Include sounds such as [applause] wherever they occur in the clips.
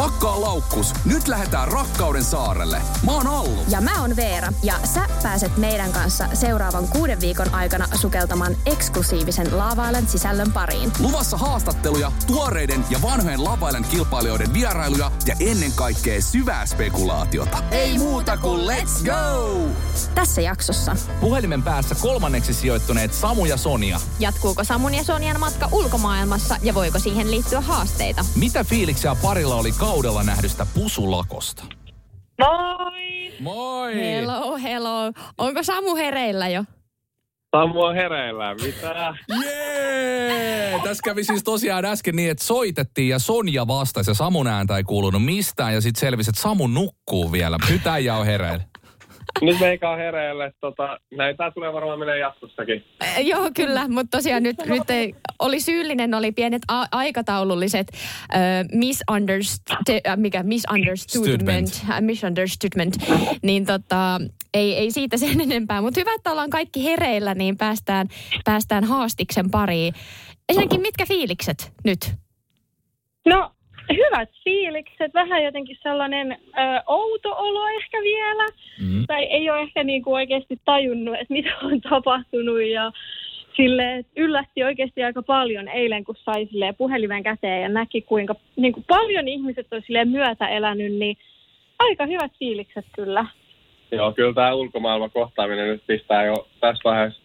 Pakkaa laukkus. Nyt lähdetään rakkauden saarelle. Mä oon Allu. Ja mä oon Veera. Ja sä pääset meidän kanssa seuraavan kuuden viikon aikana sukeltamaan eksklusiivisen Laavailen sisällön pariin. Luvassa haastatteluja, tuoreiden ja vanhojen lavailen kilpailijoiden vierailuja ja ennen kaikkea syvää spekulaatiota. Ei muuta kuin let's go! Tässä jaksossa. Puhelimen päässä kolmanneksi sijoittuneet Samu ja Sonia. Jatkuuko Samun ja Sonian matka ulkomaailmassa ja voiko siihen liittyä haasteita? Mitä fiiliksiä parilla oli kaudella nähdystä pusulakosta? Moi! Moi! Hello, hello. Onko Samu hereillä jo? Samu on hereillä. Mitä? Jee! Tässä kävi siis tosiaan äsken niin, että soitettiin ja Sonja vastasi ja Samun ääntä ei kuulunut mistään ja sitten selvisi, että Samu nukkuu vielä. Nyt äijä on hereillä. Nyt meikä on hereillä. Tota, näin tää tulee varmaan menee jatkossakin. Äh, joo, kyllä, mutta tosiaan nyt, nyt ei, oli syyllinen, oli pienet a- aikataululliset äh, misunderst- äh, mikä, misunderstoodment, äh, misunderstoodment, niin tota, ei, ei siitä sen [laughs] enempää. Mutta hyvä, että ollaan kaikki hereillä, niin päästään, päästään haastiksen pariin. Ensinnäkin, mitkä fiilikset nyt? No, hyvät fiilikset, vähän jotenkin sellainen ö, outo olo ehkä vielä. Mm. Tai ei ole ehkä niinku oikeasti tajunnut, että mitä on tapahtunut ja sille että yllätti oikeasti aika paljon eilen, kun sai silleen puhelimen käteen ja näki, kuinka niin kuin paljon ihmiset on silleen myötä elänyt, niin aika hyvät fiilikset kyllä. Joo, kyllä tää ulkomaailman kohtaaminen nyt pistää jo tässä vaiheessa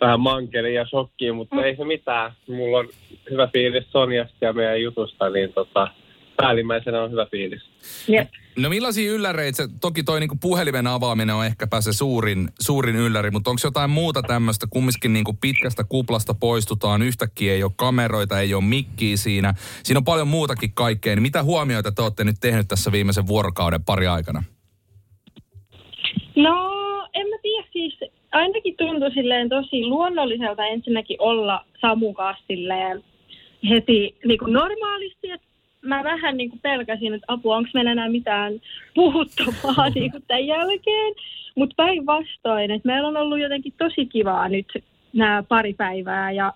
vähän mankeliin ja shokkiin, mutta ei se mitään. Mulla on hyvä fiilis Sonjasta ja meidän jutusta, niin tota, päällimmäisenä on hyvä fiilis. Jep. No millaisia ylläreitä, toki toi niinku puhelimen avaaminen on ehkäpä se suurin, suurin ylläri, mutta onko jotain muuta tämmöistä, kumminkin niinku pitkästä kuplasta poistutaan, yhtäkkiä ei ole kameroita, ei ole mikkiä siinä. Siinä on paljon muutakin kaikkea, niin mitä huomioita te olette nyt tehnyt tässä viimeisen vuorokauden pari aikana? No, en mä tiedä siis, ainakin tuntui silleen tosi luonnolliselta ensinnäkin olla Samun kanssa silleen heti niin kuin normaalisti, että mä vähän niin kuin pelkäsin, että apua, onko meillä enää mitään puhuttavaa [laughs] niin kuin tämän jälkeen. Mutta päinvastoin, että meillä on ollut jotenkin tosi kivaa nyt nämä pari päivää ja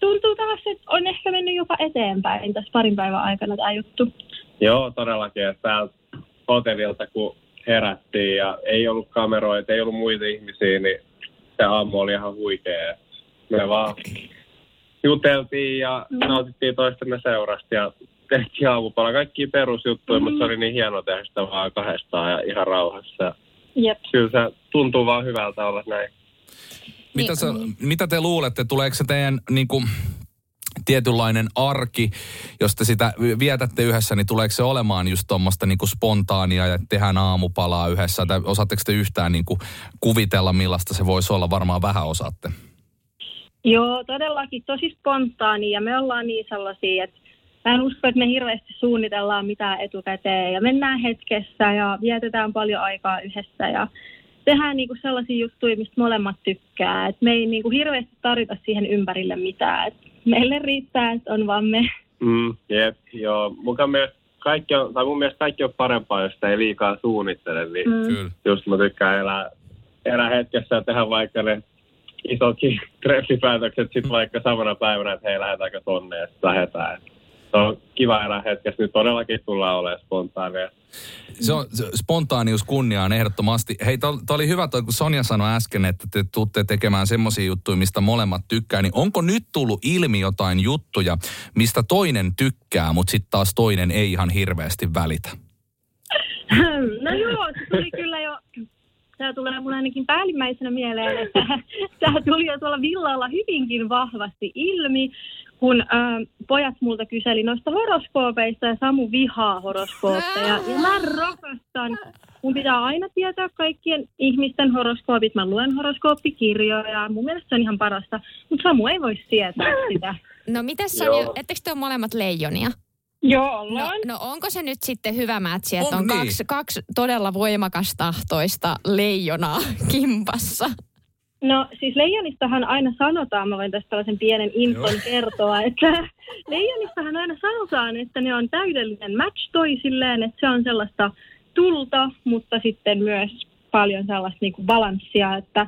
tuntuu taas, että on ehkä mennyt jopa eteenpäin tässä parin päivän aikana tämä juttu. Joo, todellakin. Että täältä hotellilta kun herättiin ja ei ollut kameroita, ei ollut muita ihmisiä, niin se aamu oli ihan huikea. Me vaan juteltiin ja nautittiin toistemme seurasta ja tehtiin aamupala. Kaikki perusjuttuja, mutta se oli niin hieno tehdä sitä vaan kahdestaan ja ihan rauhassa. Jep. Kyllä se tuntuu vaan hyvältä olla näin. Mitä, Niin, sä, niin. mitä te luulette, tuleeko se teidän niinku, tietynlainen arki, jos te sitä vietätte yhdessä, niin tuleeko se olemaan just tuommoista niinku spontaania ja tehdään aamupalaa yhdessä? Tai osaatteko te yhtään niinku kuvitella, millaista se voisi olla? Varmaan vähän osaatte. Joo, todellakin tosi spontaani ja me ollaan niin sellaisia, että mä en usko, että me hirveästi suunnitellaan mitään etukäteen ja mennään hetkessä ja vietetään paljon aikaa yhdessä ja tehdään niinku sellaisia juttuja, mistä molemmat tykkää. Et me ei niinku hirveästi tarvita siihen ympärille mitään. Et meille riittää, että on vaan me. Mm, jep, joo. Mun mielestä kaikki on, tai mun mielestä kaikki on parempaa, jos sitä ei liikaa suunnittele. Niin Mm. Kyllä. just mä tykkään elää, elää hetkessä ja tehdä vaikka ne isotkin [laughs] treffipäätökset sitten [laughs] vaikka samana päivänä, että hei lähdetäänkö tonne ja sitten lähdetään. Se on kiva elää hetkessä. Nyt todellakin tullaan olemaan spontaaneja. Se on se spontaanius kunniaan ehdottomasti. Hei, tämä oli hyvä toi, kun Sonja sanoi äsken, että te tuutte tekemään semmoisia juttuja, mistä molemmat tykkää. Niin onko nyt tullut ilmi jotain juttuja, mistä toinen tykkää, mutta sitten taas toinen ei ihan hirveästi välitä? [laughs] No joo, se tuli kyllä jo, tämä tulee mun ainakin päällimmäisenä mieleen, että [laughs] tämä tuli jo tuolla villalla hyvinkin vahvasti ilmi, kun ö, pojat multa kyseli noista horoskoopeista ja Samu vihaa horoskooppeja. Ja mä rakastan. Mun pitää aina tietää kaikkien ihmisten horoskoopit. Mä luen horoskooppikirjoja. Mun mielestä se on ihan parasta. Mutta Samu ei voi sietää sitä. No mitäs Joo. Sonja, ettekö te ole molemmat leijonia? Joo, No, no onko se nyt sitten hyvä mätsi, että On on, niin. kaksi, kaksi todella voimakastahtoista leijonaa kimpassa? No siis leijonistahan aina sanotaan, mä voin tästä tällaisen pienen infon Joo. kertoa, että [laughs] leijonistahan aina sanotaan, että ne on täydellinen match toisilleen, että se on sellaista tulta, mutta sitten myös paljon sellaista niin kuin balanssia, että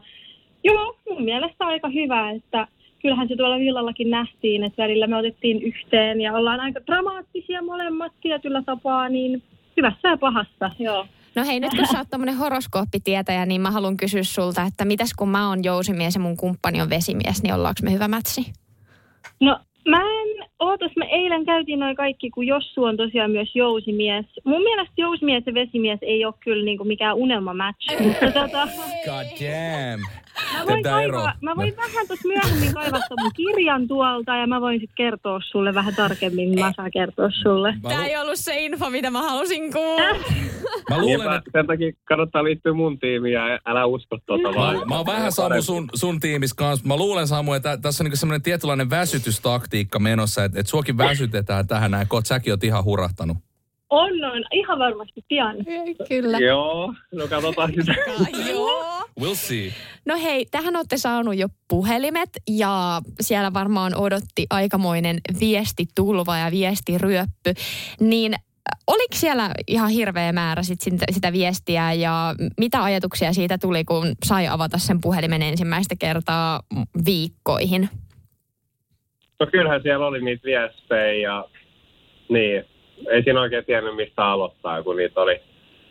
joo, mun mielestä aika hyvä, että kyllähän se tuolla villallakin nähtiin, että välillä me otettiin yhteen ja ollaan aika dramaattisia molemmat tietyllä tapaa, niin hyvässä ja pahassa, joo. No hei, nyt kun sä oot tämmönen horoskooppitietäjä, niin mä haluan kysyä sulta, että mitäs kun mä oon jousimies ja mun kumppani on vesimies, niin ollaanko me hyvä mätsi? No mä en, ootas, me eilen käytiin noin kaikki, kun Jossu on tosiaan myös jousimies. Mun mielestä jousimies ja vesimies ei ole kyllä niinku mikään unelmamatch, mutta tota, God damn. Mä voin, kaivaa, mä voin vähän tuossa myöhemmin kaivaa ton mun kirjan tuolta ja mä voin sitten kertoa sulle vähän tarkemmin, mä saan kertoa sulle. Mä, Tää lu- ei ollut se info, mitä mä halusin kuulla. mä luulen, Niinpä, että sen takia kannattaa liittyä mun tiimiin ja älä usko tuota vaan. Mä, mä oon vähän Samu sun, sun tiimissä kanssa. Mä luulen Samu, että tässä on niinku semmoinen tietynlainen väsytystaktiikka menossa, että, että suokin väsytetään tähän näin, kun säkin oot ihan hurahtanut. On, on, ihan varmasti pian. Kyllä. Joo, no katsotaan sitä. Joo. We'll see. No hei, tähän olette saanut jo puhelimet ja siellä varmaan odotti aikamoinen viestitulva ja viestiryöppy. Niin äh, oliko siellä ihan hirveä määrä sit sitä, sitä viestiä ja mitä ajatuksia siitä tuli, kun sai avata sen puhelimen ensimmäistä kertaa viikkoihin? No kyllähän siellä oli niitä viestejä ja niin, ei siinä oikein tiennyt mistä aloittaa, kun niitä oli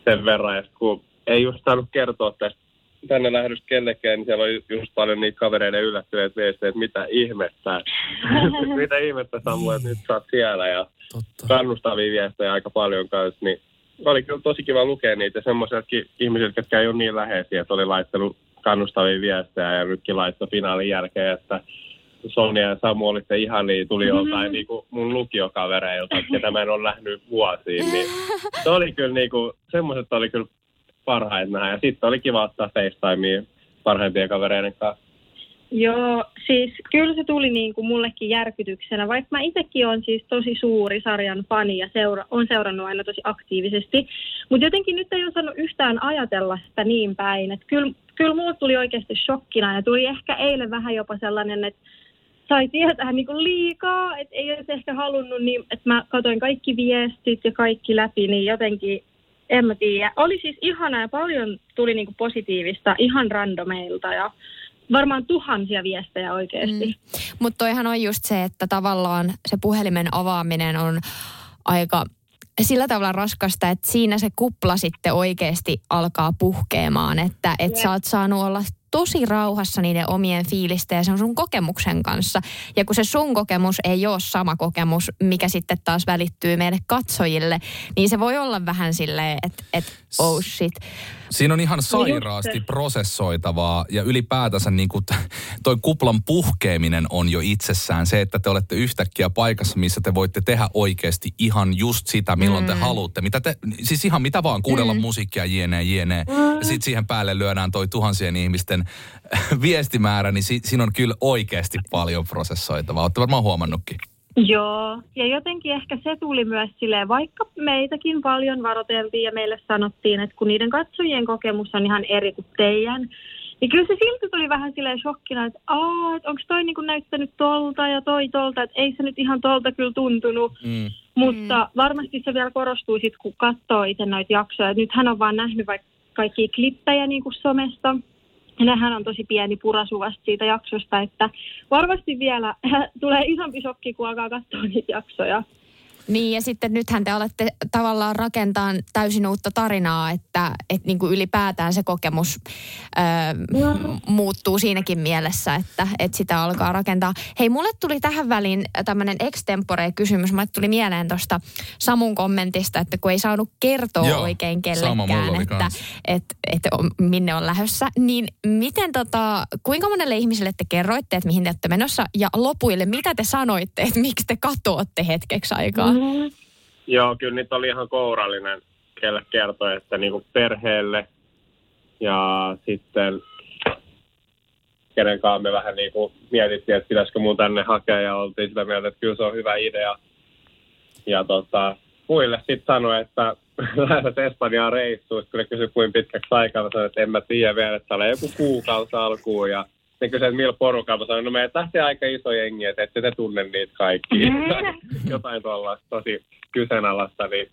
sen verran. Ja kun ei just saanut kertoa tästä tänne lähdöstä kellekään, niin siellä oli just paljon niitä kavereiden yllättyneitä viestejä, että mitä ihmettä, [laughs] mitä ihmettä Samu, että nyt sä oot siellä ja Totta. kannustavia viestejä aika paljon kanssa, niin oli kyllä tosi kiva lukea niitä semmoiseltakin ihmisiltä, jotka ei ole niin läheisiä, että oli laittanut kannustavia viestejä ja nytkin laittoi finaalin jälkeen, että Sonja ja Samu olitte ihan niin, tuli joltain niin kuin mun lukiokavereilta, ketä mä en ole nähnyt vuosiin, niin [laughs] se oli kyllä niin kuin, semmoiset oli kyllä parhaita nähdä. Ja sitten oli kiva ottaa FaceTimea parhaimpien kavereiden kanssa. Joo, siis kyllä se tuli niin kuin mullekin järkytyksenä, vaikka mä itsekin olen siis tosi suuri sarjan fani ja seura- on seurannut aina tosi aktiivisesti. Mutta jotenkin nyt ei osannut yhtään ajatella sitä niin päin, että kyllä, kyllä mulle tuli oikeasti shokkina ja tuli ehkä eilen vähän jopa sellainen, että sai tietää niin kuin liikaa, että ei olisi ehkä halunnut, niin, että mä katsoin kaikki viestit ja kaikki läpi, niin jotenkin en mä tiedä. Oli siis ihanaa ja paljon tuli niin kuin positiivista ihan randomeilta ja varmaan tuhansia viestejä oikeasti. Mm. Mutta toihan on just se, että tavallaan se puhelimen avaaminen on aika sillä tavalla raskasta, että siinä se kupla sitten oikeasti alkaa puhkeamaan, että et sä oot saanut olla tosi rauhassa niiden omien fiilistä ja se on sun kokemuksen kanssa. Ja kun se sun kokemus ei ole sama kokemus, mikä sitten taas välittyy meille katsojille, niin se voi olla vähän silleen, että et, oh shit. Siinä on ihan just sairaasti se. prosessoitavaa ja ylipäätänsä niin kuin toi kuplan puhkeaminen on jo itsessään se, että te olette yhtäkkiä paikassa, missä te voitte tehdä oikeasti ihan just sitä, milloin mm. te haluatte. Mitä te, siis ihan mitä vaan, kuunnella mm. musiikkia, jne, jne. Mm. Ja sitten siihen päälle lyödään toi tuhansien ihmisten [laughs] viestimäärä, niin si- siinä on kyllä oikeasti paljon prosessoitavaa. Olette varmaan huomannutkin. Joo, ja jotenkin ehkä se tuli myös silleen, vaikka meitäkin paljon varoteltiin ja meille sanottiin, että kun niiden katsojien kokemus on ihan eri kuin teidän, niin kyllä se silti tuli vähän silleen shokkina, että aa, että onko toi niinku näyttänyt tolta ja toi tolta, että ei se nyt ihan tolta kyllä tuntunut. Mm. Mutta varmasti se vielä korostuu sitten, kun katsoo itse noita jaksoja. Nythän on vaan nähnyt vaikka kaikkia klippejä niin kuin somesta. Nehän on tosi pieni purasu vasta siitä jaksosta, että varmasti vielä [laughs] tulee isompi shokki, kun alkaa katsoa niitä jaksoja. Niin ja sitten nythän te olette tavallaan rakentaa täysin uutta tarinaa, että, että niin kuin ylipäätään se kokemus ö, muuttuu siinäkin mielessä, että, että sitä alkaa rakentaa. Hei, mulle tuli tähän väliin tämmöinen extempore kysymys. Mulle tuli mieleen tuosta Samun kommentista, että kun ei saanut kertoa Joo, oikein kellekään, että, että, että on, minne on lähdössä. Niin miten tota, kuinka monelle ihmiselle te kerroitte, että mihin te olette menossa? Ja lopuille, mitä te sanoitte, että miksi te katoatte hetkeksi aikaa? Joo, kyllä niitä oli ihan kourallinen, kelle kertoi, että niinku perheelle ja sitten kenen kanssa me vähän niinku mietittiin, että pitäisikö mun tänne hakea ja oltiin sitä mieltä, että kyllä se on hyvä idea. Ja tota, muille sitten sanoi, että [laughs] lähdet Espanjaan reissuun. Kun ne kysyi, kuinka pitkäksi aikaa, mä sanoin, että en mä tiedä vielä, että oli joku kuukausi alkuun. Ja ne kysyi, että millä porukalla. Mä sanoin, no meitä lähtee aika iso jengi, että ette te tunne niitä kaikkia. [laughs] Jotain tuolla tosi kyseenalaista, niin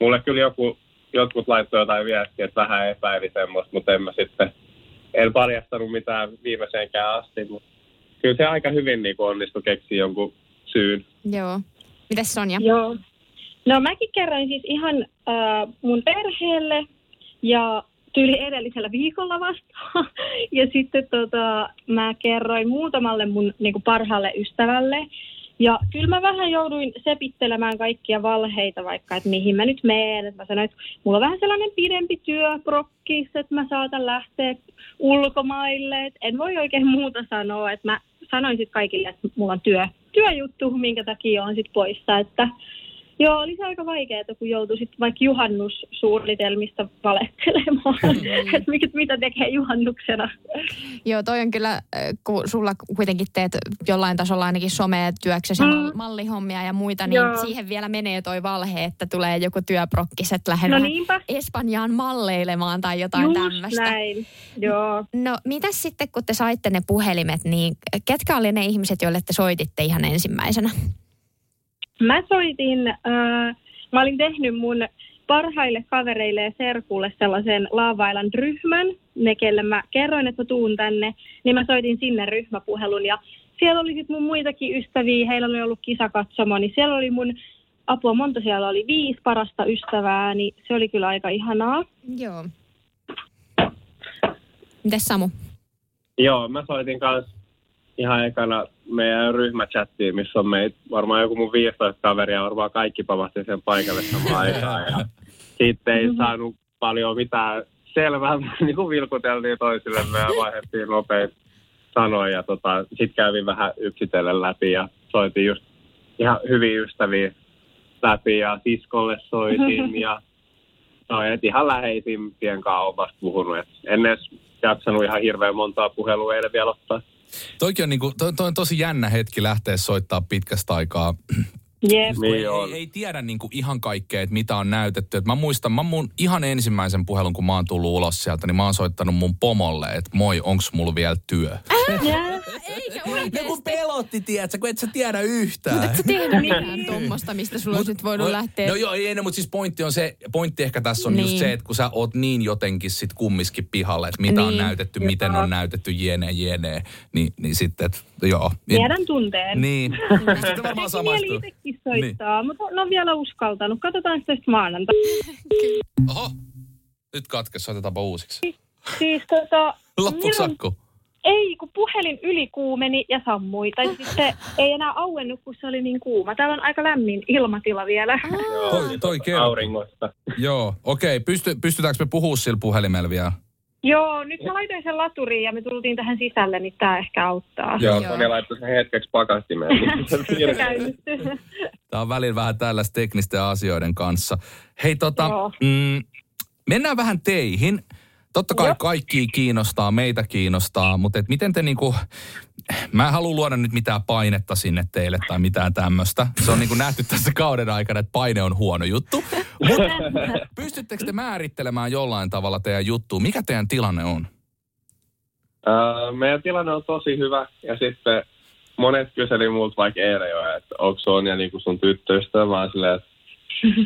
mulle kyllä joku, jotkut laittoi jotain viestiä, että vähän epäili semmoista, mutta en mä sitten, en paljastanut mitään viimeiseenkään asti, mutta kyllä se aika hyvin niin onnistui keksiä jonkun syyn. Joo. Mites Sonja? Joo. No mäkin kerroin siis ihan äh, mun perheelle ja tyyli edellisellä viikolla vasta. [laughs] ja sitten tota, mä kerroin muutamalle mun niin kuin parhaalle ystävälle. Ja kyllä mä vähän jouduin sepittelemään kaikkia valheita vaikka, että mihin mä nyt menen. Että mä sanoin, että mulla on vähän sellainen pidempi työprokkis, että mä saatan lähteä ulkomaille. Et en voi oikein muuta sanoa, että mä sanoin sitten kaikille, että mulla on työ, työjuttu, minkä takia on sitten poissa. Että Joo, oli se aika vaikeaa, kun joutui sitten vaikka juhannussuunnitelmista valehtelemaan, Mm. [laughs] että mit- mitä tekee juhannuksena. Joo, toi on kyllä, äh, kun sulla kuitenkin teet jollain tasolla ainakin sometyöksessä Mm. mm. mallihommia ja muita, niin Joo. siihen vielä menee toi valhe, että tulee joku työprokkis, että lähden No niinpä. Espanjaan malleilemaan tai jotain Just tämmöistä. näin, joo. No mitäs sitten, kun te saitte ne puhelimet, niin ketkä oli ne ihmiset, joille te soititte ihan ensimmäisenä? Mä soitin, äh, mä olin tehnyt mun parhaille kavereille ja serkulle sellaisen Laavailan ryhmän, ne kelle mä kerroin, että mä tuun tänne, niin mä soitin sinne ryhmäpuhelun ja siellä oli sit mun muitakin ystäviä, heillä oli ollut kisakatsomo, niin siellä oli mun apua monta siellä oli viisi parasta ystävää, niin se oli kyllä aika ihanaa. Joo. Mites Samu? Joo, mä soitin kanssa ihan ekana meidän ryhmächattiin, missä on meitä varmaan joku mun 15 kaveria, varmaan kaikki pamahti sen paikalle samaan [laughs] aikaan. Ja sitten ei saanut paljon mitään selvää, [laughs] niin kuin vilkuteltiin toisillemme ja vaihdettiin nopein sanoja. Ja tota, sitten kävin vähän yksitellen läpi ja soitin just ihan hyviä ystäviä läpi ja siskolle soitin [laughs] ja no, et ihan läheisimpien kanssa olen vasta puhunut. Et en edes jaksanut ihan hirveän montaa puhelua eilen vielä ottaa. Toikin on, niinku, toi, toi on tosi jännä hetki lähteä soittaa pitkästä aikaa. Jep. Kun Niin ei, on. ei, ei, tiedä niinku ihan kaikkea, että mitä on näytetty. Et mä muistan, mä mun ihan ensimmäisen puhelun, kun mä oon tullut ulos sieltä, niin mä oon soittanut mun pomolle, että moi, onks mulla vielä työ? Eikä oikeesti. pelotti, tiedätkö, kun et sä tiedä yhtään. Et sä tehnyt mitään tuommoista, mistä sulla olisi nyt voinut Mut- lähteä. No joo, ei, no, mutta siis pointti on se, pointti ehkä tässä on Niin. just se, että kun sä oot niin jotenkin sit kummiskin pihalle, että mitä on Niin. näytetty, miten on näytetty, jene, jene, niin, niin sitten, että joo. Tiedän tunteen. Niin. [laughs] Sitten varmaan Mieli samaistuu. itsekin soittaa, mutta ne on vielä uskaltanut. Katsotaan sitä sitten maanantai. Oho, nyt katkes, soitetaanpa uusiksi. Siis tota, Loppuksi minun-. Ei, kun puhelin ylikuumeni ja sammui. Tai sitten ei enää auennut, kun se oli niin kuuma. Täällä on aika lämmin ilmatila vielä. Joo, Toi- toi kertoo. Auringosta. Joo, okei. Pysty, pystytäänkö me puhua sillä puhelimella vielä? Joo, nyt mä laitoin sen laturiin ja me tultiin tähän sisälle, niin tämä ehkä auttaa. Joo, Joo. Sonja laittoi sen hetkeksi pakastimeen. Se käynnistyy. Tämä on välillä vähän tällaista teknisten asioiden kanssa. Hei tota, Joo. mm, mennään vähän teihin. Totta kai Joo. kaikki kiinnostaa, meitä kiinnostaa, mutta et miten te niinku, mä en halua luoda nyt mitään painetta sinne teille tai mitään tämmöistä. Se on niinku nähty tässä kauden aikana, että paine on huono juttu. Mutta pystyttekö te määrittelemään jollain tavalla teidän juttua? Mikä teidän tilanne on? Öö, meidän tilanne on tosi hyvä ja sitten monet kyseli multa vaikka eilen jo, että onko Sonja niinku sun tyttöystävä. Oon silleen, että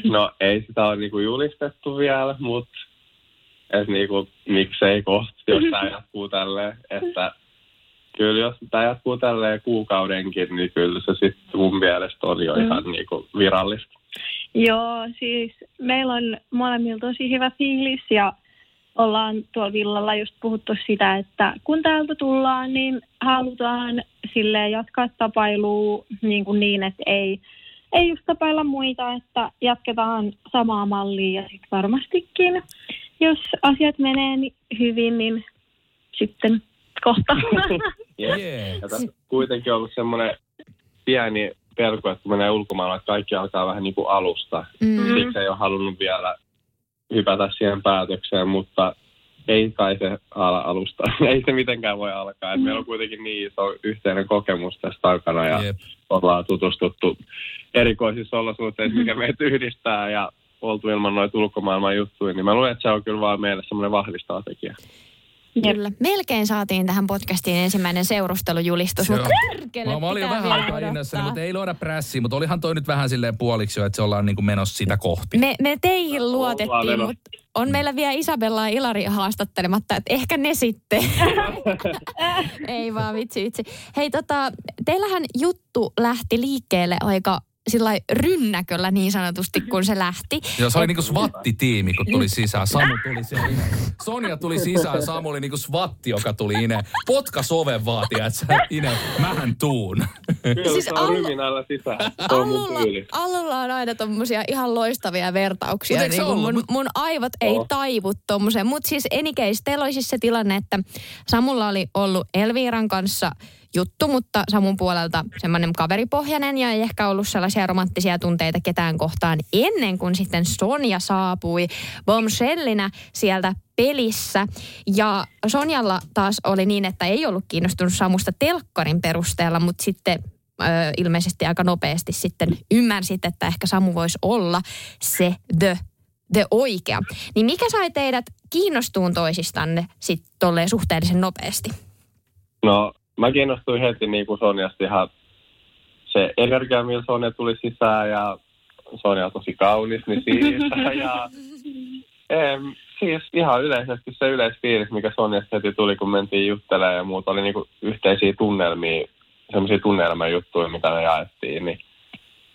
no ei sitä ole niinku julistettu vielä, mutta että niinku, miksei kohta, jos tämä jatkuu tälleen. Että kyllä jos tämä jatkuu tälleen kuukaudenkin, niin kyllä se sitten mun mielestä on jo ihan niinku virallista. Joo, siis meillä on molemmilla tosi hyvä fiilis ja ollaan tuolla villalla just puhuttu sitä, että kun täältä tullaan, niin halutaan sille jatkaa tapailua niin, kuin niin että ei, ei just tapailla muita, että jatketaan samaa mallia ja sitten varmastikin, jos asiat menee hyvin, niin sitten kohta. [laughs] Yeah. Yeah. Ja tässä kuitenkin on ollut semmoinen pieni pelko, että kun menee ulkomailla, että kaikki alkaa vähän niin kuin alusta. Mm. Mm. Siksi ei ole halunnut vielä hypätä siihen päätökseen, mutta ei kai se ala alusta. [laughs] ei se mitenkään voi alkaa. Et meillä on kuitenkin niin iso yhteinen kokemus tässä takana ja Jep. ollaan tutustuttu erikoisissa olosuhteissa, mikä meitä yhdistää ja oltu ilman noita ulkomaailman juttuja, niin mä luulen, että se on kyllä vaan meille semmoinen vahvistava tekijä. Kyllä. Melkein saatiin tähän podcastiin ensimmäinen seurustelujulistus, Se mutta perkele, Mä, mä olin jo vähän aikaa innoissani, odottaa. mutta ei luoda prässiä, mutta olihan toi nyt vähän silleen puoliksi jo, että se ollaan niin kuin menossa sitä kohti. Me, me teihin luotettiin, mutta on meillä vielä Isabella ja Ilari haastattelematta, että ehkä ne sitten. [laughs] Ei vaan, vitsi, vitsi. Hei tota, teillähän juttu lähti liikkeelle aika sillä rynnäköllä niin sanotusti, kun se lähti. Joo, se oli niinku SWAT-tiimi, kun tuli sisään. Samu tuli Ine. Sonja tuli sisään, Samu oli niinku SWAT, joka tuli Ine. Potkas oven vaatia, että sä Ine, mähän tuun. Kyllä Siis se on Allu- ryminällä sisään. On mun Allulla, tyyli. Allulla on aina tommosia ihan loistavia vertauksia. Niin ollut? mun, mun aivot ei Oo. taivu tommoseen. Mutta siis enikeis, teillä oli siis se tilanne, että Samulla oli ollut Elviiran kanssa juttu, mutta Samun puolelta semmoinen kaveripohjainen ja ei ehkä ollut sellaisia romanttisia tunteita ketään kohtaan ennen kuin sitten Sonja saapui bombshellinä sieltä pelissä. Ja Sonjalla taas oli niin, että ei ollut kiinnostunut Samusta telkkarin perusteella, mutta sitten ö, ilmeisesti aika nopeasti sitten ymmärsit, että ehkä Samu voisi olla se the, the oikea. Niin mikä sai teidät kiinnostuun toisistanne sitten tolleen suhteellisen nopeasti? No, mä kiinnostuin heti niin kuin Sonjasta ihan se energia, millä Sonja tuli sisään ja Sonja on tosi kaunis, niin siitä. [laughs] Ja, em, siis ihan yleisesti se yleisfiilis, mikä Sonjasta heti tuli, kun mentiin juttelemaan ja muuta, oli niin kuin yhteisiä tunnelmia, semmoisia tunnelmajuttuja, mitä me jaettiin, niin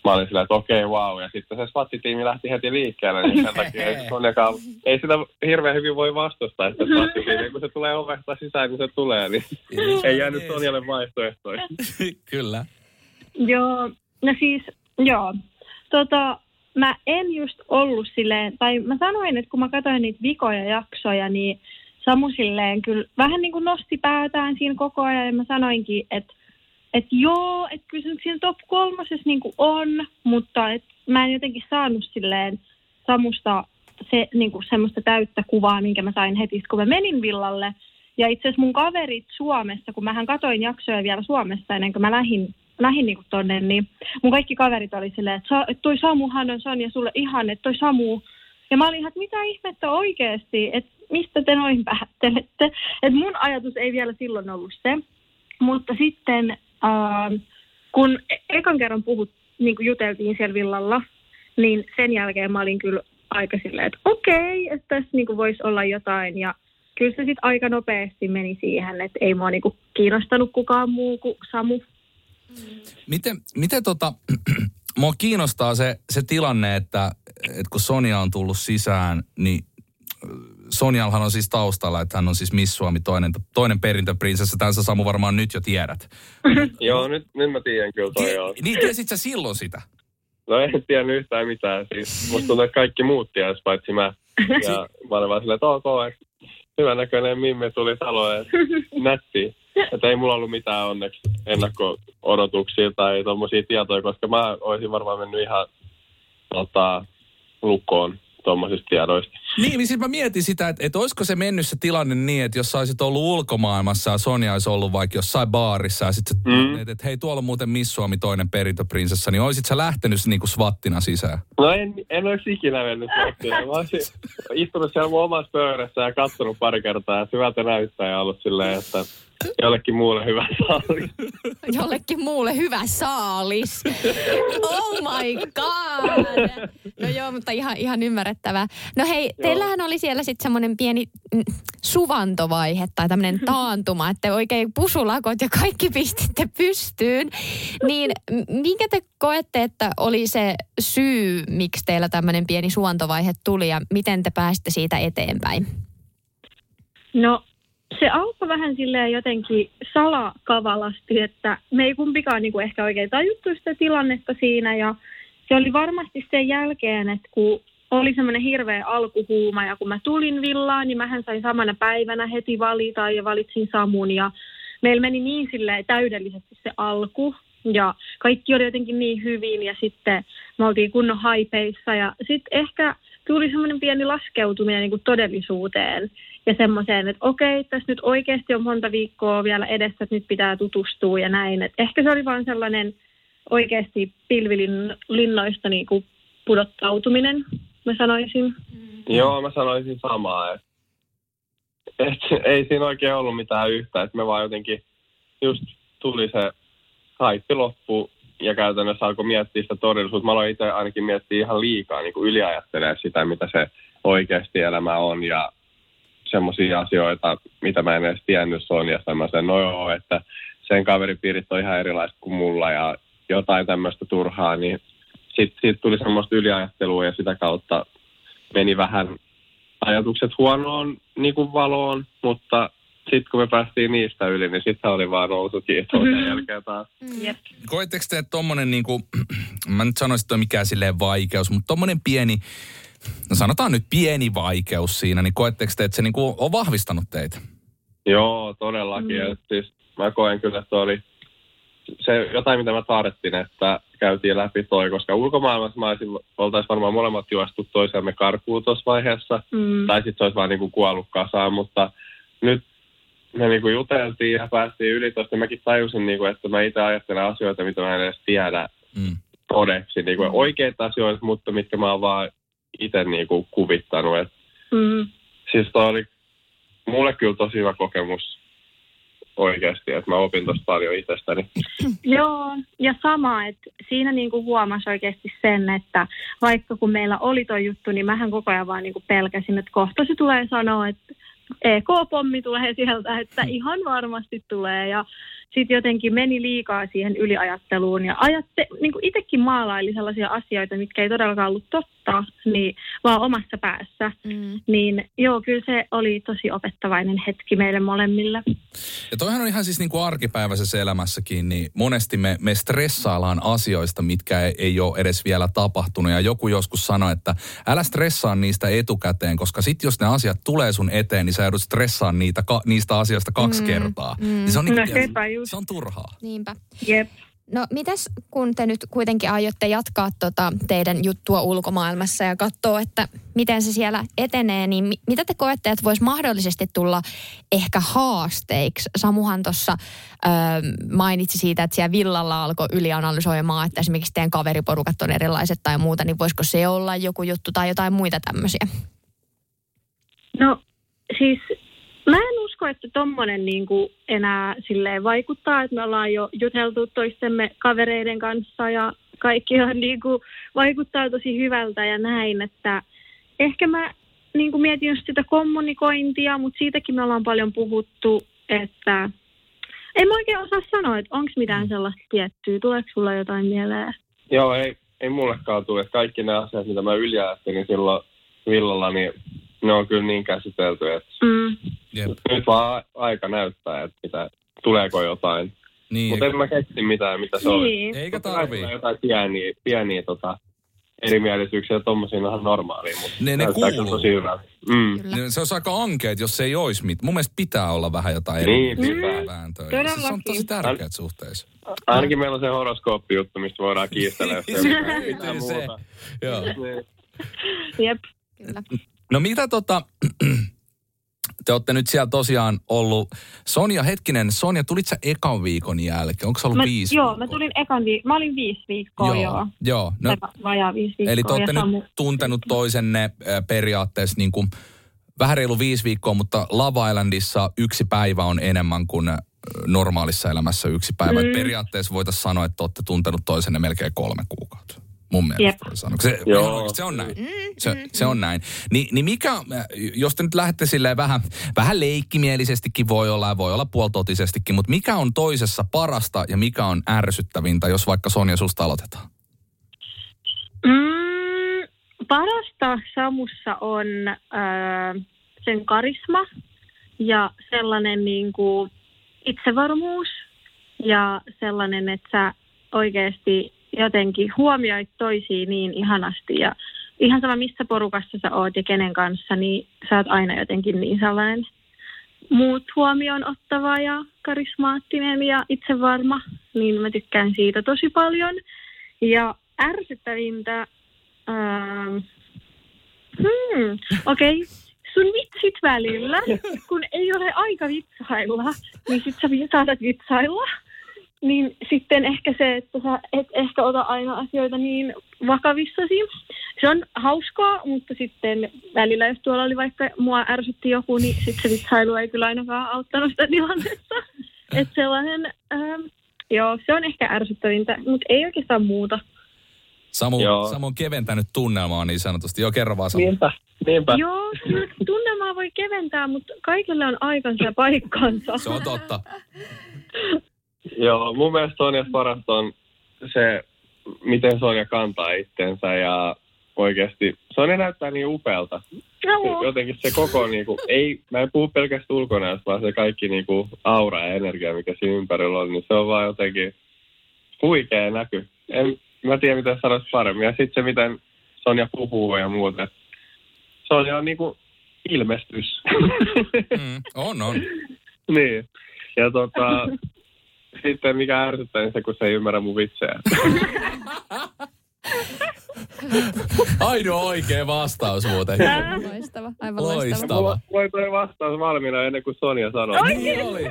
mä olin silleen, että okei, wow. Ja sitten se SWAT-tiimi lähti heti liikkeelle, niin sen takia ei, Sonjakaan, ei sitä hirveän hyvin voi vastustaa, sitä SWAT-tiimiä. Kun se tulee ovesta sisään, niin se tulee, niin ei [laughs] jäänyt Sonjalle vaihtoehtoja. [laughs] Kyllä. Joo, no siis, joo. Tota, mä en just ollut silleen, tai mä sanoin, että kun mä katsoin niitä vikoja jaksoja, niin Samu silleen kyllä vähän niin kuin nosti päätään siinä koko ajan, ja mä sanoinkin, että et joo, että kyllä se siinä top kolmosessa niin kuin on, mutta et mä en jotenkin saanut silleen Samusta se, niin kuin semmoista täyttä kuvaa, minkä mä sain heti, kun mä menin villalle. Ja itse asiassa mun kaverit Suomessa, kun mähän katoin jaksoja vielä Suomessa ennen kuin mä lähdin, lähdin niin tonne, niin mun kaikki kaverit oli silleen, että, että toi Samuhan on Sonja sulle ihan, että toi Samu. Ja mä olin ihan, että mitä ihmettä oikeasti, että mistä te noin päättelette. Että mun ajatus ei vielä silloin ollut se. Mutta sitten äh, kun e- ekan kerran puhut, niin kuin juteltiin siellä villalla, niin sen jälkeen mä olin kyllä aika silleen, että okei, että tässä niin kuin voisi olla jotain. Ja kyllä se sitten aika nopeasti meni siihen, että ei mua niin kuin kiinnostanut kukaan muu kuin Samu. Miten, miten tota, [clears throat] mua kiinnostaa se, se tilanne, että, että kun Sonja on tullut sisään, niin Sonjallahan on siis taustalla, että hän on siis Miss Suomi toinen, toinen perintöprinsessa. Tämän sä Samu varmaan nyt jo tiedät. [laughs] Joo, nyt, nyt mä tiedän kyllä toi joo. Niin, tiesit sä silloin sitä? No en tiedä yhtään mitään. Siis musta tuntuu, että kaikki muut ties, paitsi mä. [laughs] Ja mä olin vaan silleen, että ok, että hyvän näköinen Mimmi tuli taloon, nätti. Että ei mulla ollut mitään onneksi ennakko-odotuksia tai tuommoisia tietoja, koska mä olisin varmaan mennyt ihan tota, lukkoon tuommoisista tiedoista. Niin, siis mä mietin sitä, että, että olisiko se mennyt se tilanne niin, että jos sä olisit ollut ulkomaailmassa ja Sonja olisi ollut vaikka jossain baarissa ja sitten Mm. että, että hei tuolla on muuten Miss Suomi toinen perintöprinsessa, niin olisit sä lähtenyt niin kuin swattina sisään? No en, en olisi ikinä mennyt kotiin. Mä olisin istunut siellä mun omassa pöydässä ja katsonut pari kertaa ja hyvältä näyttää ja ollut silleen, että jollekin muulle hyvä saali. [laughs] Jollekin muulle hyvä saalis. Oh my god. No joo, mutta ihan, ihan ymmärrettävää. No hei, teillähän oli siellä sitten semmoinen pieni mm, suvantovaihe tai tämmöinen [laughs] taantuma, että oikein pusulakot ja kaikki pistitte pystyyn. Niin minkä te koette, että oli se syy, miksi teillä tämmöinen pieni suvantovaihe tuli ja miten te pääsitte siitä eteenpäin? No se alkoi vähän silleen jotenkin salakavalasti, että me ei kumpikaan niin kuin ehkä oikein tajuttu sitä tilannetta siinä ja se oli varmasti sen jälkeen, että kun oli semmoinen hirveä alkuhuuma ja kun mä tulin villaan, niin mähän sain samana päivänä heti valita ja valitsin Samun ja meillä meni niin silleen täydellisesti se alku ja kaikki oli jotenkin niin hyvin ja sitten me oltiin kunnon haipeissa ja sitten ehkä tuli semmoinen pieni laskeutuminen niin kuin todellisuuteen ja semmoiseen, että okei, tässä nyt oikeasti on monta viikkoa vielä edessä, että nyt pitää tutustua ja näin. Et ehkä se oli vaan sellainen oikeasti pilvilinnoista niin kuin pudottautuminen, mä sanoisin. Mm. Joo, mä sanoisin samaa, että et, ei siinä oikein ollut mitään yhtä, että me vaan jotenkin just tuli se haippi loppu ja käytännössä alkoi miettiä sitä todellisuutta. Mä aloin itse ainakin miettiä ihan liikaa, niin kuin yliajattelee sitä, mitä se oikeasti elämä on ja semmoisia asioita, mitä mä en edes tiennyt Sonjasta. Mä sen, no joo, että sen kaveripiirit on ihan erilaiset kuin mulla ja jotain tämmöistä turhaa, niin sitten sit tuli semmoista yliajattelua ja sitä kautta meni vähän ajatukset huonoon niin kuin valoon, mutta sitten kun me päästiin niistä yli, niin sitten oli vaan nousu kiitos mm-hmm. jälkeen taas. Jep. Koetteko te, että tommonen niinku, [clears throat] mä nyt sanoisin, että on mikään silleen vaikeus, mutta tommonen pieni, no sanotaan nyt pieni vaikeus siinä, niin koetteko te, että se niinku on vahvistanut teitä? Joo, todellakin. Mm. Siis mä koen kyllä, että oli se jotain, mitä mä tarvitsin, että käytiin läpi toi, koska ulkomaailmassa mä olisin, oltaisiin varmaan molemmat juostu toisiamme karkuun tuossa vaiheessa, mm. tai sitten se olisi vaan niin kuin kuollut kasaan, mutta nyt me niin kuin juteltiin ja päästiin yli tuosta. Mäkin tajusin, niin kuin, että mä itse ajattelen asioita, mitä mä en edes tiedä mm. todeksi. Niin kuin mm. oikeita asioita, mutta mitkä mä oon vaan itse niin kuin kuvittanut. Et, mm. Siis toi oli mulle kyllä tosi hyvä kokemus oikeasti, että mä opin tuosta paljon itsestäni. [clears throat] Joo, ja sama, että siinä niinku huomasi oikeasti sen, että vaikka kun meillä oli tuo juttu, niin mähän koko ajan vaan niinku pelkäsin, että kohta se tulee sanoa, että EK-pommi tulee sieltä, että ihan varmasti tulee. Ja sitten jotenkin meni liikaa siihen yliajatteluun ja ajatte, niin kuin itsekin maalaili sellaisia asioita, mitkä ei todellakaan ollut totta, niin vaan omassa päässä. Mm. Niin joo, kyllä se oli tosi opettavainen hetki meille molemmille. Ja toihan on ihan siis niin kuin arkipäiväisessä elämässäkin, niin monesti me, me stressaillaan asioista, mitkä ei, ei ole edes vielä tapahtunut. Ja joku joskus sanoi, että älä stressaa niistä etukäteen, koska sitten jos ne asiat tulee sun eteen, niin sä joudut stressaa niitä, ka, niistä asioista kaksi mm. kertaa. Mm. Niin se on, niin, no, se on turhaa. Niinpä. Jep. No mitäs kun te nyt kuitenkin aiotte jatkaa tota teidän juttua ulkomaailmassa ja katsoa, että miten se siellä etenee, niin mitä te koette, että voisi mahdollisesti tulla ehkä haasteiksi? Samuhan tuossa mainitsi siitä, että siellä villalla alkoi ylianalysoimaan, että esimerkiksi teidän kaveriporukat on erilaiset tai muuta, niin voisiko se olla joku juttu tai jotain muita tämmöisiä? No siis Mä en usko, että tommonen niin kuin enää silleen vaikuttaa, että me ollaan jo juteltu toistemme kavereiden kanssa ja kaikki on niin kuin, vaikuttaa tosi hyvältä ja näin, että ehkä mä niin kuin mietin just sitä kommunikointia, mutta siitäkin me ollaan paljon puhuttu, että en mä oikein osaa sanoa, että onko mitään sellaista tiettyä. Tuleeko sulla jotain mieleen? Joo, ei, ei mullekaan tule. Kaikki ne asiat, mitä mä yljäästin silloin villalla, niin ne on kyllä niin käsitelty, että mm. nyt vaan aika näyttää, että mitä, tuleeko jotain. Niin. Mutta en mä keksi mitään, mitä se niin. on. Eikä tarvii. Jotain pieniä, pieniä tota, erimielisyyksiä tuommoisia ihan normaalia, mutta ne, ne kuuluu. tosi hyvä. Mm. Se on aika ankeet, jos se ei olisi mit. Mun mielestä pitää olla vähän jotain niin, eri vääntöä. Se on tosi tärkeät suhteessa. Ainakin meillä on se horoskooppi-juttu, mistä voidaan kiistellä, jos [laughs] ei mitään muuta. Joo. Jep. Kyllä. No mitä tota, [clears throat] te olette nyt siellä tosiaan ollut. Sonja, hetkinen, Sonja, tulit sä ekan viikon jälkeen? Onko se ollut mä, viisi Joo, viikkoa? mä tulin ekan vi- mä olin viisi viikkoa, joo. joo. joo no, vajaa viisi viikkoa. Eli te olette nyt Samu... tuntenut toisenne periaatteessa niin kuin, vähän reilu viisi viikkoa, mutta Lava Islandissa yksi päivä on enemmän kuin normaalissa elämässä yksi päivä. Mm. periaatteessa voitaisiin sanoa, että olette tuntenut toisenne melkein kolme kuukautta. Mun mielestä sanoa. Se, Joo. se on näin. Mm, se, se on näin. Ni, niin mikä, jos te nyt lähdette silleen vähän, vähän leikkimielisestikin voi olla ja voi olla puoltotisestikin, mutta mikä on toisessa parasta ja mikä on ärsyttävintä, jos vaikka Sonja susta aloitetaan? Mm, parasta Samussa on äh, sen karisma ja sellainen niin kuin itsevarmuus ja sellainen, että sä oikeasti jotenkin huomioit toisiin niin ihanasti ja ihan sama missä porukassa sä oot ja kenen kanssa, niin sä oot aina jotenkin niin sellainen muut huomioon ottava ja karismaattinen ja itsevarma, niin mä tykkään siitä tosi paljon. Ja ärsyttävintä, ähm, hmm, okei, okay. sun vitsit välillä, [laughs] kun ei ole aika vitsailla, niin sit sä saatat vitsailla. Niin sitten ehkä se, että sä et ehkä ota aina asioita niin vakavissasi. Se on hauskaa, mutta sitten välillä, jos tuolla oli vaikka mua ärsytti joku, niin sitten se vitsailu ei kyllä ainakaan auttanut sitä tilannetta. [laughs] Että sellainen, ähm, joo, se on ehkä ärsyttävintä, mutta ei oikeastaan muuta. Samu, Joo. Samu on keventänyt tunnelmaa niin sanotusti. Joo, kerro vaan Samu. Niinpä, niinpä. Joo, tunnelmaa voi keventää, mutta kaikille on aikansa ja paikkansa. Se on totta. [laughs] Joo, mun mielestä Sonjas parasta on se, miten Sonja kantaa itsensä ja oikeasti Sonja näyttää niin upealta. Jotenkin se koko, niin kuin, ei, mä en puhu pelkästään ulkonäöstä, vaan se kaikki niin kuin, aura ja energia, mikä siinä ympärillä on, niin se on vaan jotenkin huikea näky. En, mä tiedä, miten sanoisi paremmin. Ja sitten se, miten Sonja puhuu ja muuta. Sonja on niin kuin ilmestys. Mm, on, on. [laughs] niin. Ja tota, [laughs] sitten mikä ärsyttää, niin se, kun se ei ymmärrä mun vitsejä. [laughs] Ainoa oikea vastaus muuten. Loistava, aivan loistava. Loistava. Mulla oli toi vastaus valmiina ennen kuin Sonja sanoi. Niin oli.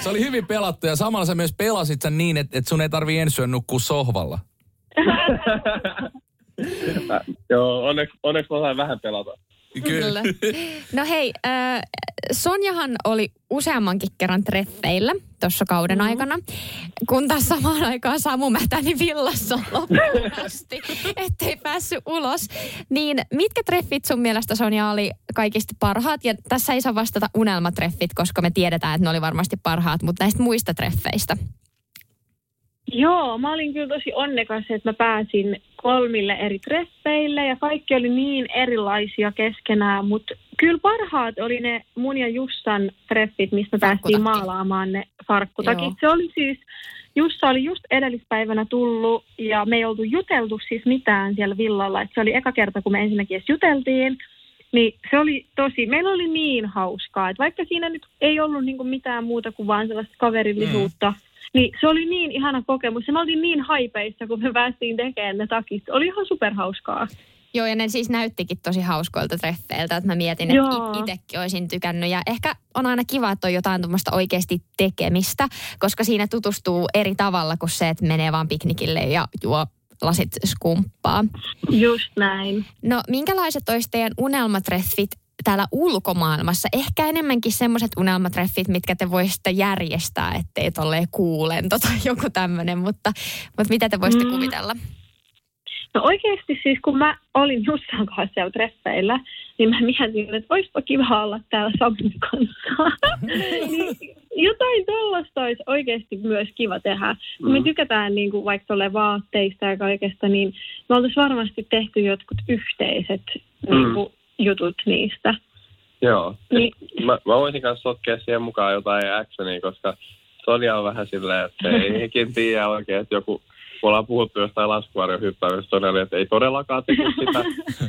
Se oli hyvin pelattu ja samalla sä myös pelasit sen niin, että, että sun ei tarvii ensi yön nukkua sohvalla. Joo, onneksi, onneksi mä sain vähän pelata. Kyllä. No hei, äh, Sonjahan oli useammankin kerran treffeillä tuossa kauden Mhm. aikana, kun taas samaan aikaan Samu mätäni villassa loppuun asti, ettei päässyt ulos. Niin mitkä treffit sun mielestä Sonja oli kaikista parhaat? Ja tässä ei saa vastata unelmatreffit, koska me tiedetään, että ne oli varmasti parhaat, mutta näistä muista treffeistä. Joo, mä olin kyllä tosi onnekas, että mä pääsin kolmille eri treffeille ja kaikki oli niin erilaisia keskenään, mutta kyllä parhaat oli ne mun ja Jussan treffit, mistä päästiin maalaamaan ne farkkutakit. Joo. Se oli siis, Jussa oli just edellispäivänä tullut ja me ei oltu juteltu siis mitään siellä villalla. Et se oli eka kerta, kun me ensinnäkin edes juteltiin. Niin se oli tosi, meillä oli niin hauskaa, että vaikka siinä nyt ei ollut niinku mitään muuta kuin vaan sellaista kaverillisuutta, mm. niin se oli niin ihana kokemus. Ja me oltiin niin haipeissa, kun me päästiin tekemään ne takit. Oli ihan superhauskaa. Joo, ja ne siis näyttikin tosi hauskoilta treffeiltä, että mä mietin, että Joo. itsekin olisin tykännyt. Ja ehkä on aina kiva, että on jotain tuommoista oikeasti tekemistä, koska siinä tutustuu eri tavalla kuin se, että menee vaan piknikille ja juo lasit skumppaa. Just näin. No, minkälaiset olisi teidän unelmatreffit täällä ulkomaailmassa? Ehkä enemmänkin semmoiset unelmatreffit, mitkä te voisitte järjestää, ettei tolleen kuulento tai joku tämmöinen, mutta, mutta mitä te voisitte Mm. kuvitella? No oikeasti siis, kun mä olin Jussan kanssa siellä treffeillä, niin mä mietin, että olisipa kiva olla täällä Samun kanssa. [laughs] niin, jotain tuollaista olisi oikeasti myös kiva tehdä. Kun me Mm. tykätään niin kuin vaikka tuolle vaatteista ja kaikesta, niin me oltaisiin varmasti tehty jotkut yhteiset niin kuin, jutut niistä. Joo. Niin, Mä, mä voisin kanssa sotkea siihen mukaan jotain actionia, koska Sonja on vähän silleen, että ei [laughs] hekin tiedä oikein, että joku, kun ollaan puhuttu jostain Sonja oli, että ei todellakaan tekisi [laughs] sitä,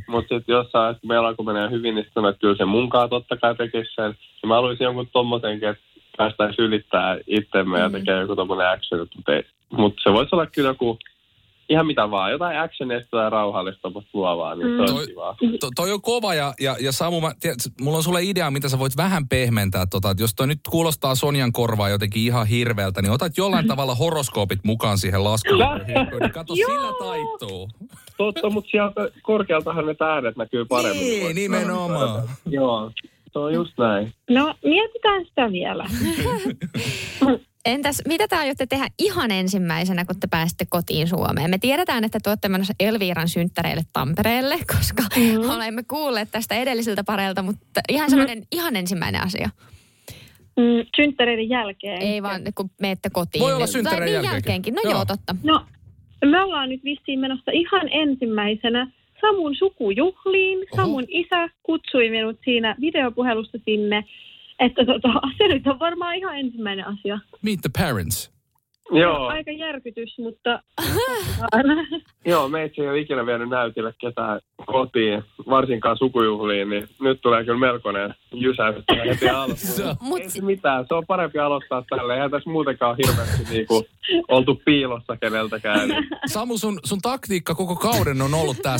mutta sitten jossain, kun meillä alkoi menee hyvin, niin sitten että kyllä se munkaan totta kai tekisi sen. Ja mä haluaisin jonkun tommosenkin, että päästäisiin ylittää itsemme ja tekee joku tommonen action, mutta, mutta se voisi olla kyllä joku ihan mitä vaan, jotain actionista tai rauhallista, mutta luovaa, niin se Mm. olisi Toi- kivaa. To, toi on kova ja, ja, ja Samu, mä, tiedät, mulla on sulle idea, mitä sä voit vähän pehmentää. Tota, että jos toi nyt kuulostaa Sonjan korvaa jotenkin ihan hirveältä, niin otat jollain [laughs] tavalla horoskoopit mukaan siihen laskuun. niin kato, sillä taittuu. Totta, mutta sieltä korkealtahan ne tähdet näkyy paremmin. Niin, nimenomaan. Joo, se on just näin. no mietitään sitä vielä. [laughs] Entäs mitä te aiotte tehdä ihan ensimmäisenä, kun te pääsette kotiin Suomeen? Me tiedetään, että te olette menossa Elviiran synttäreille Tampereelle, [laughs] koska mm. olemme kuulleet tästä edellisiltä pareilta, mutta ihan sellainen mm. ihan ensimmäinen asia. Mm, synttäreiden jälkeen. Ei vaan, kun menette kotiin. Voi olla Tai synttäreiden niin jälkeenkin. jälkeenkin. No Joo. joo, joo totta. No, me ollaan nyt vissiin menossa ihan ensimmäisenä Samun sukujuhliin. Oho. Samun isä kutsui minut siinä videopuhelusta sinne. Että tota, [laughs] se nyt on varmaan ihan ensimmäinen asia. Meet the parents. Joo, Aika järkytys, mutta [laughs] joo, meitä ei ole ikinä vienyt näytille ketään kotiin, varsinkaan sukujuhliin, niin nyt tulee kyllä melkoinen jysäys heti [laughs] Se alkuun. on- Mut Ei se mitään, se on parempi aloittaa tälle. Eihän tässä muutenkaan hirveästi niinku oltu piilossa keneltäkään. Niin Samu, sun, sun taktiikka koko kauden on ollut tää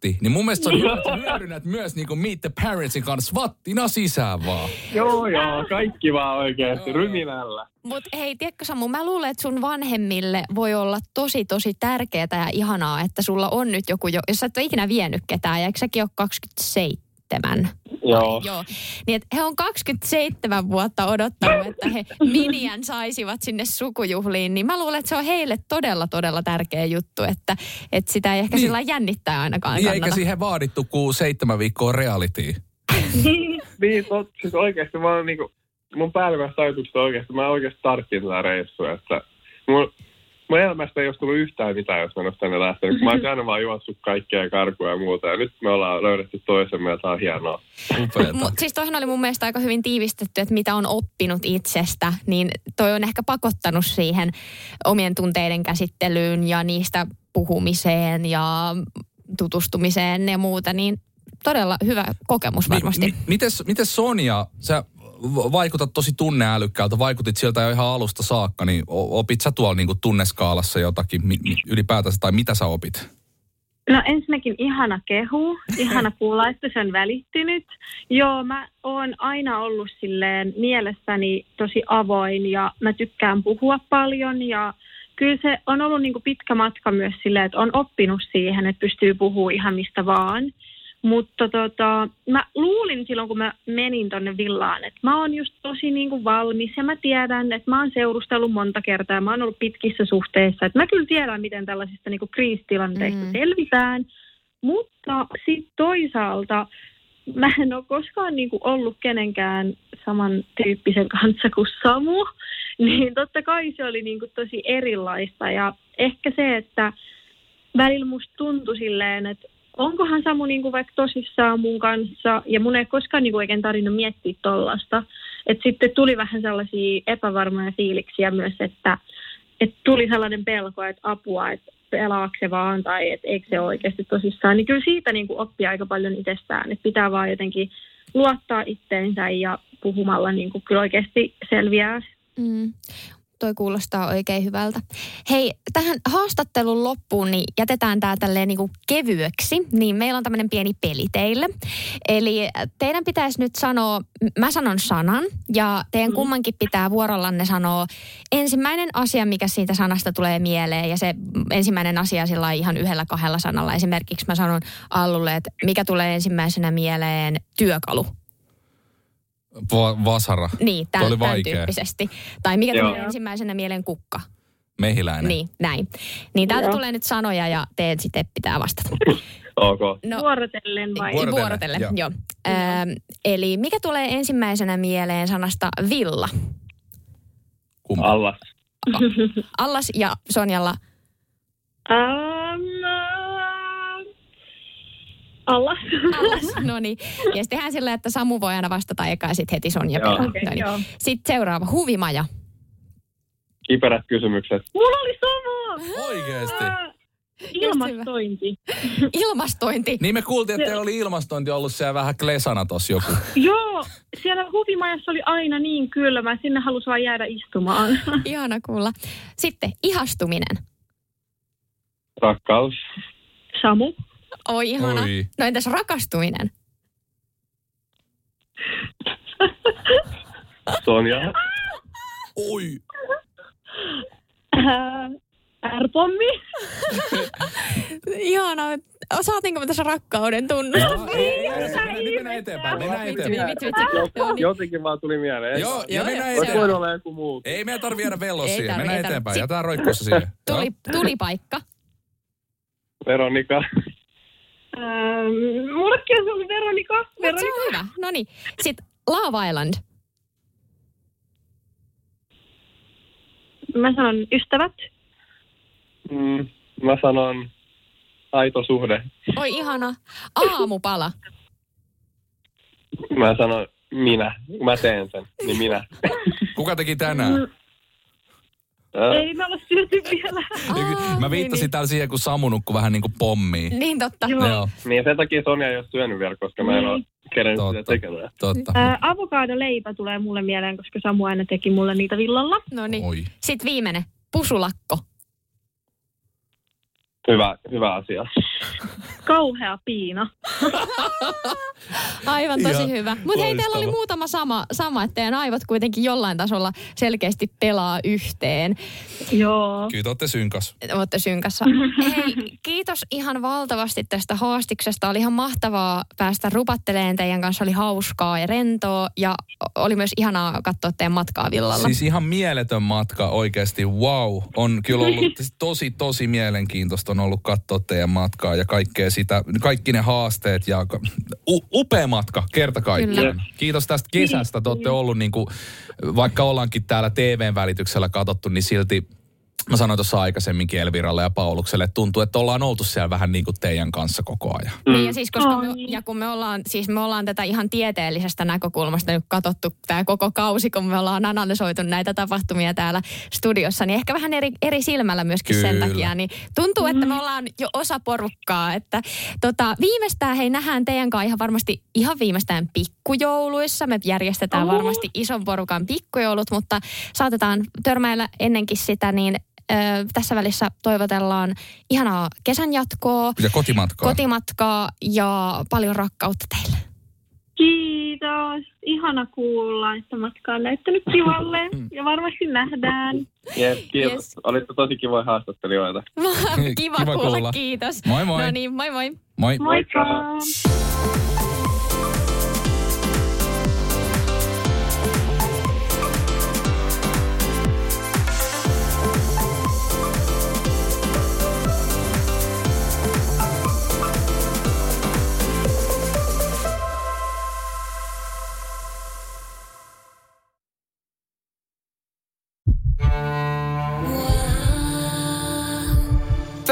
swatti. Niin mun mielestä se on hyvä, että sä hyödynnät myös niin kuin Meet the Parentsin kanssa swattina sisään vaan. joo, joo, kaikki vaan oikeasti ryminällä. Mutta hei, tiedätkö Samu, mä luulen, että sun vanhemmille voi olla tosi, tosi tärkeää ja ihanaa, että sulla on nyt joku, jo, jos sä et ole ikinä vienyt ketään, ja eikö säkin ole 27? Joo. Joo. Niin, että he on 27 vuotta odottanut, että he [laughs] miniän saisivat sinne sukujuhliin, niin mä luulen, että se on heille todella, todella tärkeä juttu, että, että sitä ei ehkä Niin. sillä jännittää ainakaan Niin, eikä siihen vaadittu kuin seitsemän viikkoa reality. [laughs] niin, tot, siis oikeasti mä oon niinku, mun päällimmäiset ajatukset on oikeasti, mä oikeasti tarttin tätä reissua, että mun, mun elämästä ei olisi tullut yhtään mitään, jos mä en olisi tänne lähtenyt. Mä oon aina vaan juossut kaikkea karkua ja muuta, ja nyt me ollaan löydetty toisemme, ja tää on hienoa. Mut siis toihan oli mun mielestä aika hyvin tiivistetty, että mitä on oppinut itsestä, niin toi on ehkä pakottanut siihen omien tunteiden käsittelyyn ja niistä puhumiseen ja tutustumiseen ja muuta, niin todella hyvä kokemus varmasti. Mi, mi, mites, mites Sonja, sä vaikutat tosi tunneälykkäältä, vaikutit sieltä jo ihan alusta saakka, niin opit sä tuolla niinku tunneskaalassa jotakin mi, mi, ylipäätänsä, tai mitä sä opit? No ensinnäkin ihana kehu, ihana kuulla, että se on välittynyt. Joo, mä oon aina ollut silleen mielessäni tosi avoin ja mä tykkään puhua paljon ja kyllä se on ollut niin kuin pitkä matka myös silleen, että on oppinut siihen, että pystyy puhumaan ihan mistä vaan. Mutta tota, mä luulin silloin, kun mä menin tonne villaan, että mä oon just tosi niin kuin valmis ja mä tiedän, että mä oon seurustellut monta kertaa ja mä oon ollut pitkissä suhteissa. Että mä kyllä tiedän, miten tällaisista niin kuin kriisitilanteista Mm. selvitään. Mutta sitten toisaalta mä en ole koskaan niin kuin ollut kenenkään samantyyppisen kanssa kuin Samu. [laughs] Niin totta kai se oli niin kuin tosi erilaista ja ehkä se, että välillä musta tuntui silleen, että onkohan Samu niin kuin vaikka tosissaan mun kanssa, ja mun ei koskaan niin kuin oikein tarvinnut miettiä tollasta. Että sitten tuli vähän sellaisia epävarmoja fiiliksiä myös, että, että tuli sellainen pelko, että apua, että pelaako se vaan tai että eikö se oikeasti tosissaan. Niin kyllä siitä niin kuin oppii aika paljon itsestään, että pitää vaan jotenkin luottaa itteensä ja puhumalla niin kuin kyllä oikeasti selviää. Mm. Toi kuulostaa oikein hyvältä. Hei, tähän haastattelun loppuun niin jätetään tämä tälleen niinku kevyeksi, niin meillä on tämmöinen pieni peli teille. Eli teidän pitäisi nyt sanoa, mä sanon sanan ja teidän kummankin pitää vuorollanne sanoa ensimmäinen asia, mikä siitä sanasta tulee mieleen ja se ensimmäinen asia sillä ihan yhdellä kahdella sanalla. Esimerkiksi mä sanon Allulle, että mikä tulee ensimmäisenä mieleen työkalu. Va- vasara, Niin, Toi oli tämän, tämän tyyppisesti. Tai mikä tulee ensimmäisenä mieleen kukka. mehiläinen. Niin, näin. Niin täältä Joo. tulee nyt sanoja ja teet sitten pitää vastata. [laughs] Ok. No, Vuorotellen vai? Vuoro- vuorotellen, joo. joo. Ähm, eli mikä tulee ensimmäisenä mieleen sanasta villa? Kumpi? Allas. Allas ja Sonjalla. Um, Allas. Allas, no niin. Ja sitten tehdään sillä, että Samu voi aina vastata eka ja sitten heti Sonja Joo. perään. Okei, no niin. joo. Sitten seuraava, huvimaja. Kiperät kysymykset. Mulla oli sama! Oikeesti? Äh, Ilmastointi. [laughs] Ilmastointi. Niin me kuultiin, että teillä oli ilmastointi ollut siellä vähän klesana tossa joku. [laughs] Joo, siellä huvimajassa oli aina niin kylmä. Sinne halusi vaan jäädä istumaan. [laughs] Ihana kuulla. Sitten ihastuminen. Rakkaus. Samu. Oi ihana. Oi. No entäs rakastuminen? Sonja. Oi. Äh, R-pommi. Ihana. Saatinko me tässä rakkauden tunnusta? Joo, ei, ei, ei, mennään- nyt mennään eteenpäin, mennään Vitsi, eteenpäin. vitsi, vitsi. Joo, niin. Jotenkin vaan tuli mieleen. Joo, ja mennään joo. Olisi voinut eteenpäin. olla joku muu. Ei meidän tarvi viedä velloa Ei siihen, tarvi, mennään eteenpäin. Jätään roikkussa siihen. Tuli, tuli paikka. Veronika. Ähm, mullekin se oli Veronika. Mut se Veronika. on hyvä. No niin. Sitten Love Island. Mä sanon ystävät. Mm, mä sanon aito suhde. Oi ihana. Aamupala. Mä sanon minä. Mä teen sen. Niin minä. Kuka teki tänään? Ei me olla syöty vielä. Aa, Mä viittasin niin, täällä siihen, kun Samu nukkui vähän niin kuin pommiin. niin. niin totta. Joo. Joo, niin sen takia Sonja ei ole syönyt vielä, koska mä en ole kerennyt sitä Totta. tekemään. totta. Äh, avokadoleipä tulee mulle mieleen, koska Samu aina teki mulle niitä villalla. No niin. Sitten viimeinen. pusulakko. Hyvä, hyvä asia. Kauhea piina. [laughs] Aivan tosi Ihan hyvä. Mutta hei, teillä oli muutama sama, sama, että teidän aivot kuitenkin jollain tasolla selkeästi pelaa yhteen. Joo. Kyllä te olette synkas. Olette synkassa. [laughs] Hei, kiitos ihan valtavasti tästä haastiksesta. Oli ihan mahtavaa päästä rupatteleen teidän kanssa. Oli hauskaa ja rentoa ja oli myös ihanaa katsoa teidän matkaa villalla. Siis ihan mieletön matka oikeasti, wow. On kyllä ollut [laughs] tosi, tosi mielenkiintoista on ollut katsoa teidän matkaa ja kaikkea sitä, kaikki ne haasteet ja u- upea matka kerta kaikkiaan. Kyllä. Kiitos tästä kesästä, te olette ollut niin kuin, vaikka ollaankin täällä TVn välityksellä katsottu, niin silti Mä sanoin tuossa aikaisemminkin Elviralle ja Paulukselle, että tuntuu, että ollaan oltu siellä vähän niin kuin teidän kanssa koko ajan. Niin ja siis koska me, ja kun me ollaan, siis me ollaan tätä ihan tieteellisestä näkökulmasta nyt katsottu tämä koko kausi, kun me ollaan analysoitu näitä tapahtumia täällä studiossa, niin ehkä vähän eri, eri silmällä myöskin sen Kyllä. takia, niin tuntuu, että me ollaan jo osa porukkaa, että tota, viimeistään hei nähdään teidän kanssa ihan varmasti ihan viimeistään pikkujouluissa, me järjestetään Oho. varmasti ison porukan pikkujoulut, mutta saatetaan törmäillä ennenkin sitä, niin tässä välissä toivotellaan ihanaa kesän jatkoa, Ja kotimatkaa. kotimatkaa ja paljon rakkautta teille. Kiitos. Ihana kuulla, että matka on näyttänyt kivalle ja varmasti nähdään. Yes, kiitos. Yes. Olitte tosi kivoja haastattelijoita. [laughs] Kiva, Kiva kuulla, kuulla. kiitos. Moi moi. No niin, moi moi. Moi. Moikka!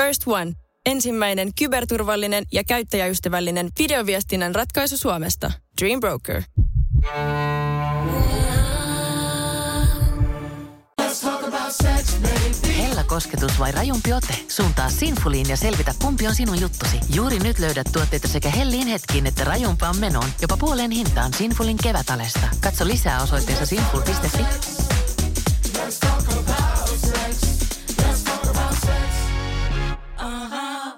First One. Ensimmäinen kyberturvallinen ja käyttäjäystävällinen videoviestinnän ratkaisu Suomesta. Dream Broker. Hella kosketus vai rajumpi ote? Suuntaa Sinfuliin ja selvitä kumpi on sinun juttusi. Juuri nyt löydät tuotteita sekä hellin hetkiin että rajumpaan menoon. Jopa puoleen hintaan Sinfulin kevätalesta. Katso lisää osoitteessa sinful.fi.